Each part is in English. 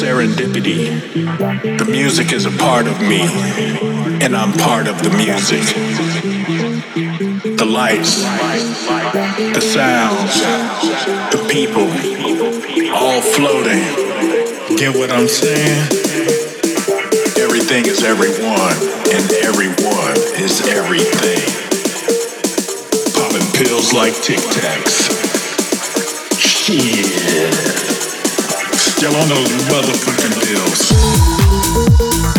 serendipity. The music is a part of me, and I'm part of the music. The lights, the sounds, the people, all floating. Get what I'm saying? Everything is everyone, and everyone is everything. Popping pills like Tic Tacs. Shit still on those motherfucking pills.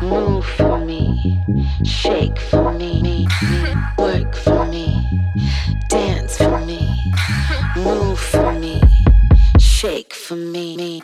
move for me, shake for me, work for me, dance for me, move for me, shake for me.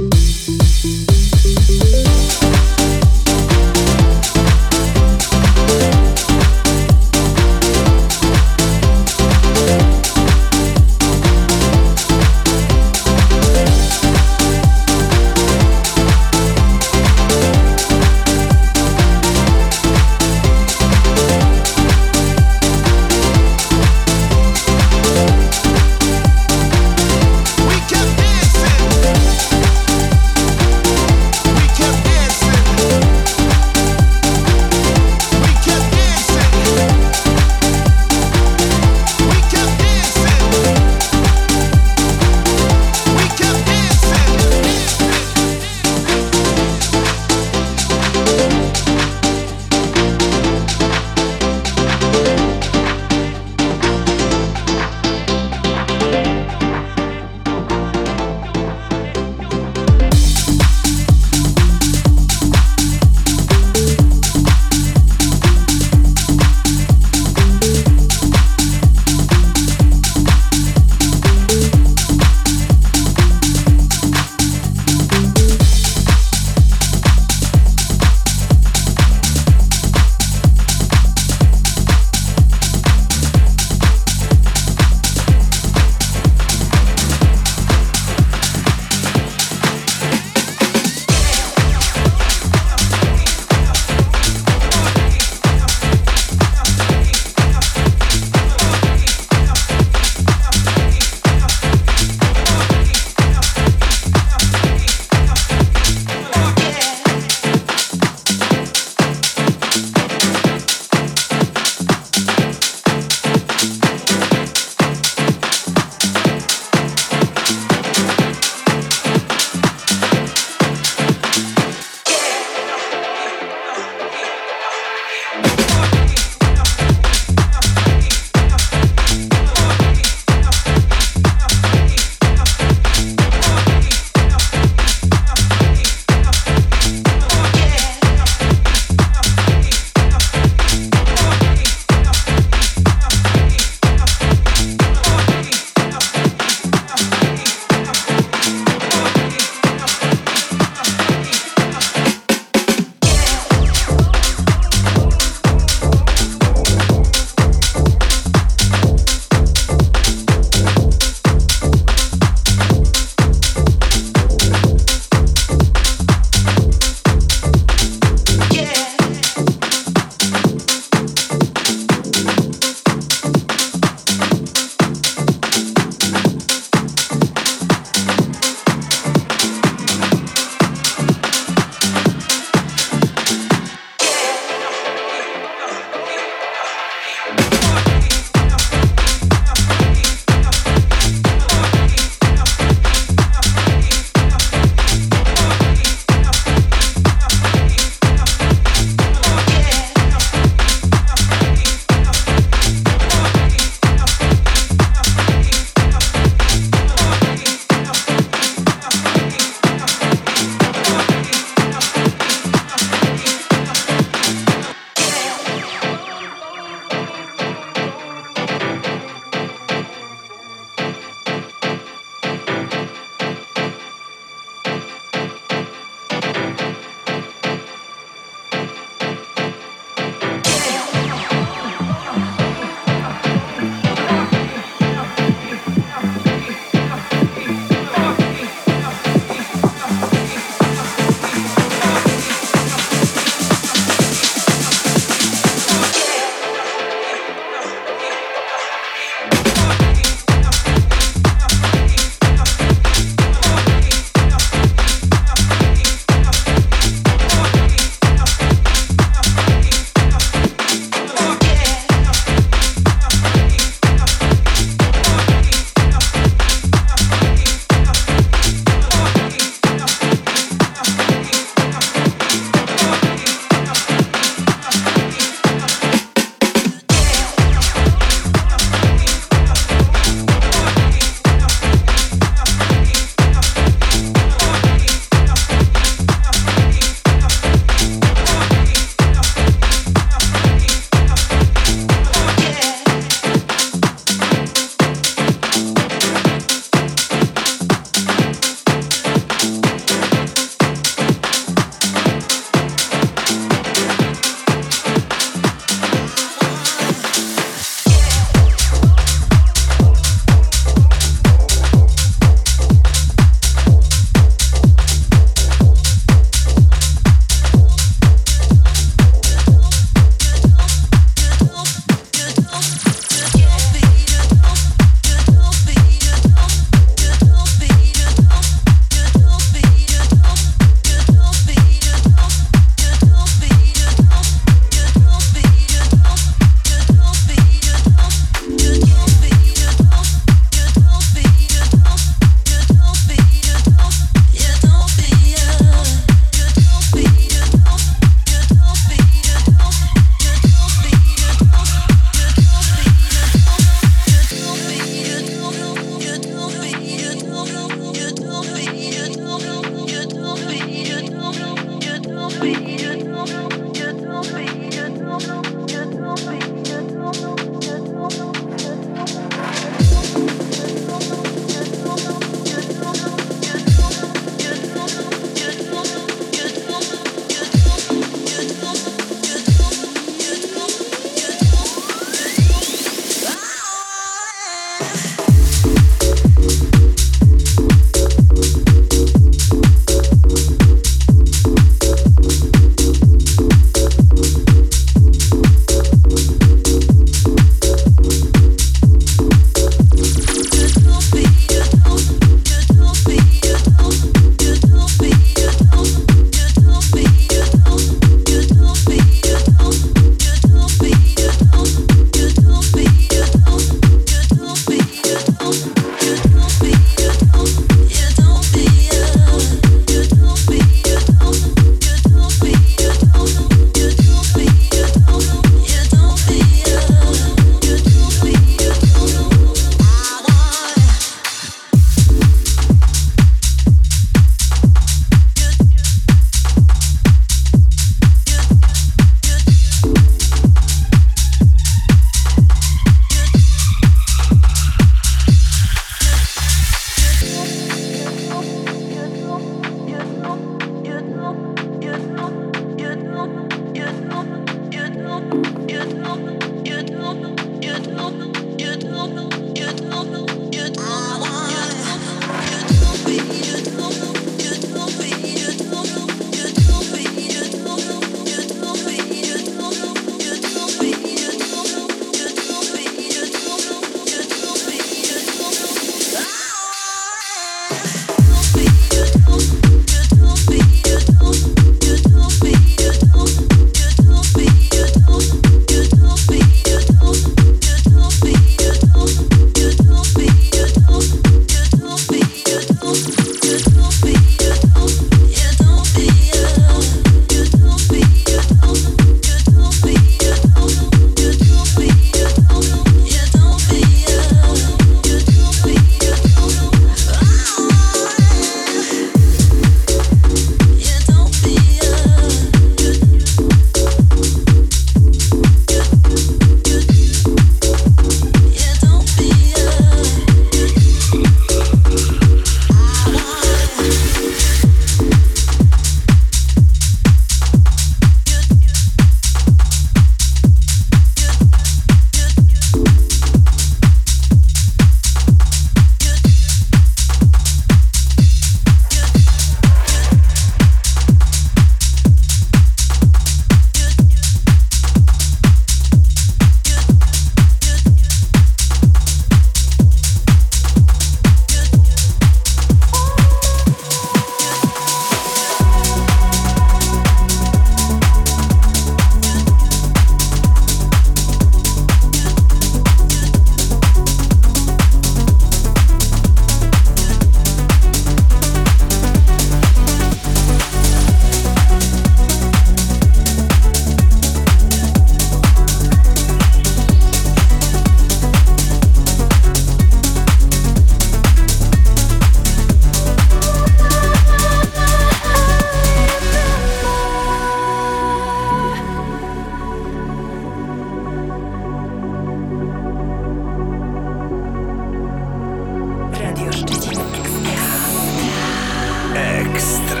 Extra.